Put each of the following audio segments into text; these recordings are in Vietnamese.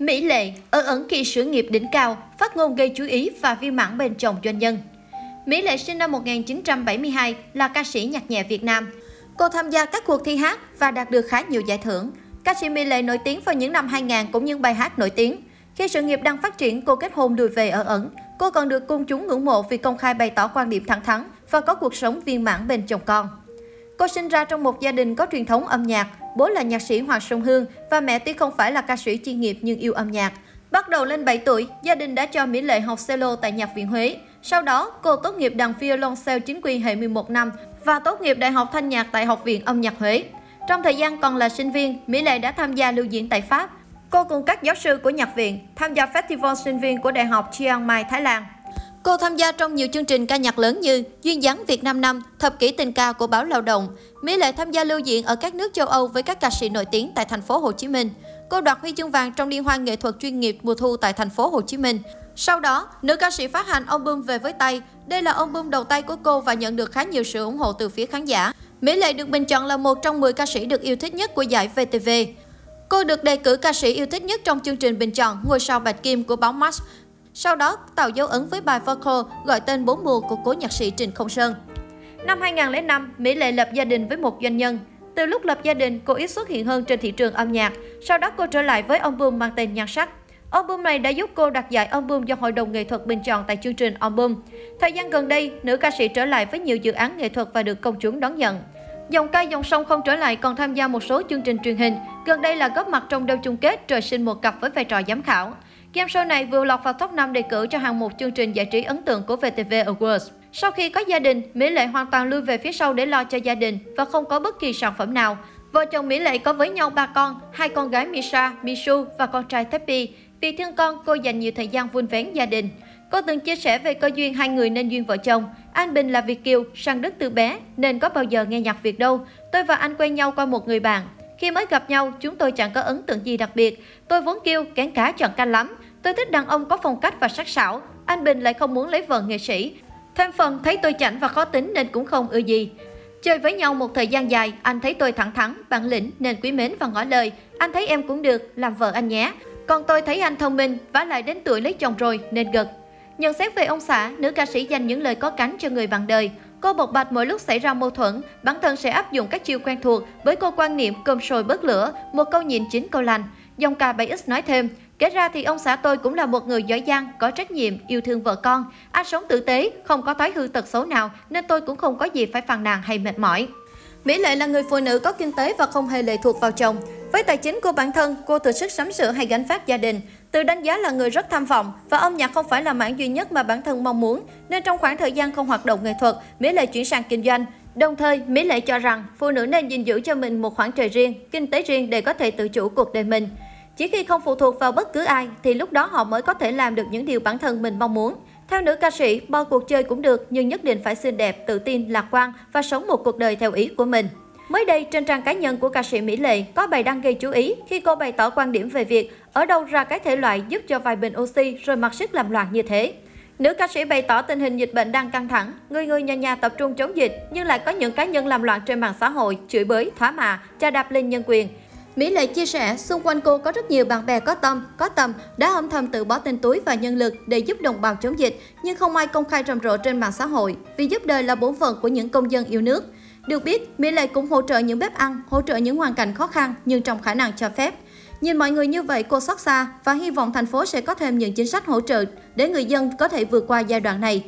Mỹ Lệ ở ẩn kỳ sự nghiệp đỉnh cao, phát ngôn gây chú ý và viên mãn bên chồng doanh nhân. Mỹ Lệ sinh năm 1972 là ca sĩ nhạc nhẹ Việt Nam. Cô tham gia các cuộc thi hát và đạt được khá nhiều giải thưởng. Ca sĩ Mỹ Lệ nổi tiếng vào những năm 2000 cũng như bài hát nổi tiếng. Khi sự nghiệp đang phát triển, cô kết hôn lùi về ở ẩn. Cô còn được công chúng ngưỡng mộ vì công khai bày tỏ quan điểm thẳng thắn và có cuộc sống viên mãn bên chồng con. Cô sinh ra trong một gia đình có truyền thống âm nhạc, bố là nhạc sĩ Hoàng Sông Hương và mẹ tuy không phải là ca sĩ chuyên nghiệp nhưng yêu âm nhạc. Bắt đầu lên 7 tuổi, gia đình đã cho Mỹ Lệ học cello tại Nhạc viện Huế. Sau đó, cô tốt nghiệp đàn violoncelle chính quy hệ 11 năm và tốt nghiệp Đại học Thanh nhạc tại Học viện Âm nhạc Huế. Trong thời gian còn là sinh viên, Mỹ Lệ đã tham gia lưu diễn tại Pháp. Cô cùng các giáo sư của nhạc viện tham gia Festival sinh viên của Đại học Chiang Mai, Thái Lan. Cô tham gia trong nhiều chương trình ca nhạc lớn như Duyên dáng Việt Nam năm, Thập kỷ tình ca của báo Lao động. Mỹ Lệ tham gia lưu diễn ở các nước châu Âu với các ca sĩ nổi tiếng tại thành phố Hồ Chí Minh. Cô đoạt huy chương vàng trong liên hoan nghệ thuật chuyên nghiệp mùa thu tại thành phố Hồ Chí Minh. Sau đó, nữ ca sĩ phát hành album Về với tay. Đây là album đầu tay của cô và nhận được khá nhiều sự ủng hộ từ phía khán giả. Mỹ Lệ được bình chọn là một trong 10 ca sĩ được yêu thích nhất của giải VTV. Cô được đề cử ca sĩ yêu thích nhất trong chương trình bình chọn Ngôi sao Bạch Kim của báo Max sau đó, tạo dấu ấn với bài Vocal gọi tên bốn mùa của cố nhạc sĩ Trình Không Sơn. Năm 2005, Mỹ Lệ lập gia đình với một doanh nhân. Từ lúc lập gia đình, cô ít xuất hiện hơn trên thị trường âm nhạc. Sau đó cô trở lại với album mang tên Nhan sắc. Album này đã giúp cô đạt giải album do Hội đồng nghệ thuật bình chọn tại chương trình album. Thời gian gần đây, nữ ca sĩ trở lại với nhiều dự án nghệ thuật và được công chúng đón nhận. Dòng ca dòng sông không trở lại còn tham gia một số chương trình truyền hình, gần đây là góp mặt trong đêm chung kết trời sinh một cặp với vai trò giám khảo. Game show này vừa lọt vào top 5 đề cử cho hàng mục chương trình giải trí ấn tượng của VTV Awards. Sau khi có gia đình, Mỹ Lệ hoàn toàn lui về phía sau để lo cho gia đình và không có bất kỳ sản phẩm nào. Vợ chồng Mỹ Lệ có với nhau ba con, hai con gái Misha, Misu và con trai Teppy. Vì thương con, cô dành nhiều thời gian vun vén gia đình. Cô từng chia sẻ về cơ duyên hai người nên duyên vợ chồng. Anh Bình là Việt Kiều, sang Đức từ bé, nên có bao giờ nghe nhạc Việt đâu. Tôi và anh quen nhau qua một người bạn. Khi mới gặp nhau, chúng tôi chẳng có ấn tượng gì đặc biệt. Tôi vốn kêu, kén cá chọn canh lắm. Tôi thích đàn ông có phong cách và sắc sảo. Anh Bình lại không muốn lấy vợ nghệ sĩ. Thêm phần thấy tôi chảnh và khó tính nên cũng không ưa gì. Chơi với nhau một thời gian dài, anh thấy tôi thẳng thắn, bản lĩnh nên quý mến và ngỏ lời. Anh thấy em cũng được, làm vợ anh nhé. Còn tôi thấy anh thông minh, vả lại đến tuổi lấy chồng rồi nên gật. Nhận xét về ông xã, nữ ca sĩ dành những lời có cánh cho người bạn đời. Cô bộc bạch mỗi lúc xảy ra mâu thuẫn, bản thân sẽ áp dụng các chiêu quen thuộc với cô quan niệm cơm sôi bớt lửa, một câu nhìn chín câu lành. Dòng ca 7X nói thêm, Kể ra thì ông xã tôi cũng là một người giỏi giang, có trách nhiệm, yêu thương vợ con. Anh sống tử tế, không có thói hư tật xấu nào nên tôi cũng không có gì phải phàn nàn hay mệt mỏi. Mỹ Lệ là người phụ nữ có kinh tế và không hề lệ thuộc vào chồng. Với tài chính của bản thân, cô thừa sức sắm sửa hay gánh phát gia đình. Từ đánh giá là người rất tham vọng và âm nhạc không phải là mảng duy nhất mà bản thân mong muốn, nên trong khoảng thời gian không hoạt động nghệ thuật, Mỹ Lệ chuyển sang kinh doanh. Đồng thời, Mỹ Lệ cho rằng phụ nữ nên gìn giữ cho mình một khoảng trời riêng, kinh tế riêng để có thể tự chủ cuộc đời mình. Chỉ khi không phụ thuộc vào bất cứ ai thì lúc đó họ mới có thể làm được những điều bản thân mình mong muốn. Theo nữ ca sĩ, bao cuộc chơi cũng được nhưng nhất định phải xinh đẹp, tự tin, lạc quan và sống một cuộc đời theo ý của mình. Mới đây, trên trang cá nhân của ca sĩ Mỹ Lệ có bài đăng gây chú ý khi cô bày tỏ quan điểm về việc ở đâu ra cái thể loại giúp cho vài bình oxy rồi mặc sức làm loạn như thế. Nữ ca sĩ bày tỏ tình hình dịch bệnh đang căng thẳng, người người nhà nhà tập trung chống dịch nhưng lại có những cá nhân làm loạn trên mạng xã hội, chửi bới, thỏa mạ, cha đạp lên nhân quyền. Mỹ Lệ chia sẻ, xung quanh cô có rất nhiều bạn bè có tâm, có tầm, đã âm thầm tự bỏ tên túi và nhân lực để giúp đồng bào chống dịch, nhưng không ai công khai rầm rộ trên mạng xã hội, vì giúp đời là bổn phận của những công dân yêu nước. Được biết, Mỹ Lệ cũng hỗ trợ những bếp ăn, hỗ trợ những hoàn cảnh khó khăn nhưng trong khả năng cho phép. Nhìn mọi người như vậy, cô xót xa và hy vọng thành phố sẽ có thêm những chính sách hỗ trợ để người dân có thể vượt qua giai đoạn này.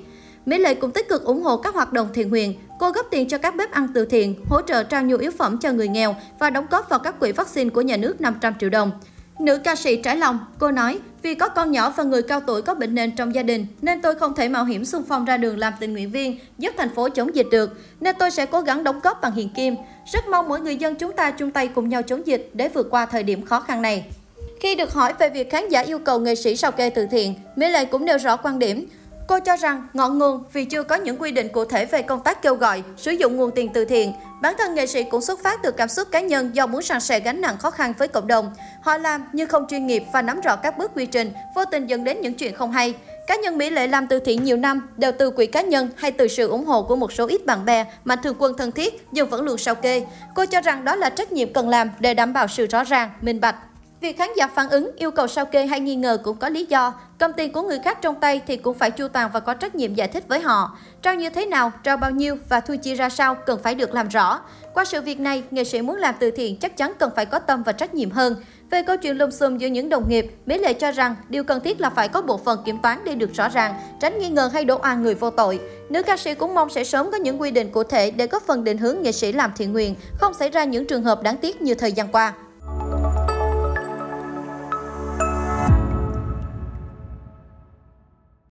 Mỹ Lệ cũng tích cực ủng hộ các hoạt động thiện nguyện. Cô góp tiền cho các bếp ăn từ thiện, hỗ trợ trao nhu yếu phẩm cho người nghèo và đóng góp vào các quỹ vaccine của nhà nước 500 triệu đồng. Nữ ca sĩ trải lòng, cô nói, vì có con nhỏ và người cao tuổi có bệnh nền trong gia đình, nên tôi không thể mạo hiểm xung phong ra đường làm tình nguyện viên, giúp thành phố chống dịch được, nên tôi sẽ cố gắng đóng góp bằng hiện kim. Rất mong mỗi người dân chúng ta chung tay cùng nhau chống dịch để vượt qua thời điểm khó khăn này. Khi được hỏi về việc khán giả yêu cầu nghệ sĩ sao kê từ thiện, Mỹ Lệ cũng nêu rõ quan điểm, Cô cho rằng ngọn nguồn vì chưa có những quy định cụ thể về công tác kêu gọi, sử dụng nguồn tiền từ thiện. Bản thân nghệ sĩ cũng xuất phát từ cảm xúc cá nhân do muốn sàn sẻ gánh nặng khó khăn với cộng đồng. Họ làm nhưng không chuyên nghiệp và nắm rõ các bước quy trình, vô tình dẫn đến những chuyện không hay. Cá nhân Mỹ Lệ làm từ thiện nhiều năm, đều từ quỹ cá nhân hay từ sự ủng hộ của một số ít bạn bè, mà thường quân thân thiết nhưng vẫn luôn sao kê. Cô cho rằng đó là trách nhiệm cần làm để đảm bảo sự rõ ràng, minh bạch. Việc khán giả phản ứng yêu cầu sao kê hay nghi ngờ cũng có lý do. Cầm tiền của người khác trong tay thì cũng phải chu toàn và có trách nhiệm giải thích với họ. Trao như thế nào, trao bao nhiêu và thu chi ra sao cần phải được làm rõ. Qua sự việc này, nghệ sĩ muốn làm từ thiện chắc chắn cần phải có tâm và trách nhiệm hơn. Về câu chuyện lùm xùm giữa những đồng nghiệp, Mỹ Lệ cho rằng điều cần thiết là phải có bộ phận kiểm toán để được rõ ràng, tránh nghi ngờ hay đổ oan người vô tội. Nữ ca sĩ cũng mong sẽ sớm có những quy định cụ thể để góp phần định hướng nghệ sĩ làm thiện nguyện, không xảy ra những trường hợp đáng tiếc như thời gian qua.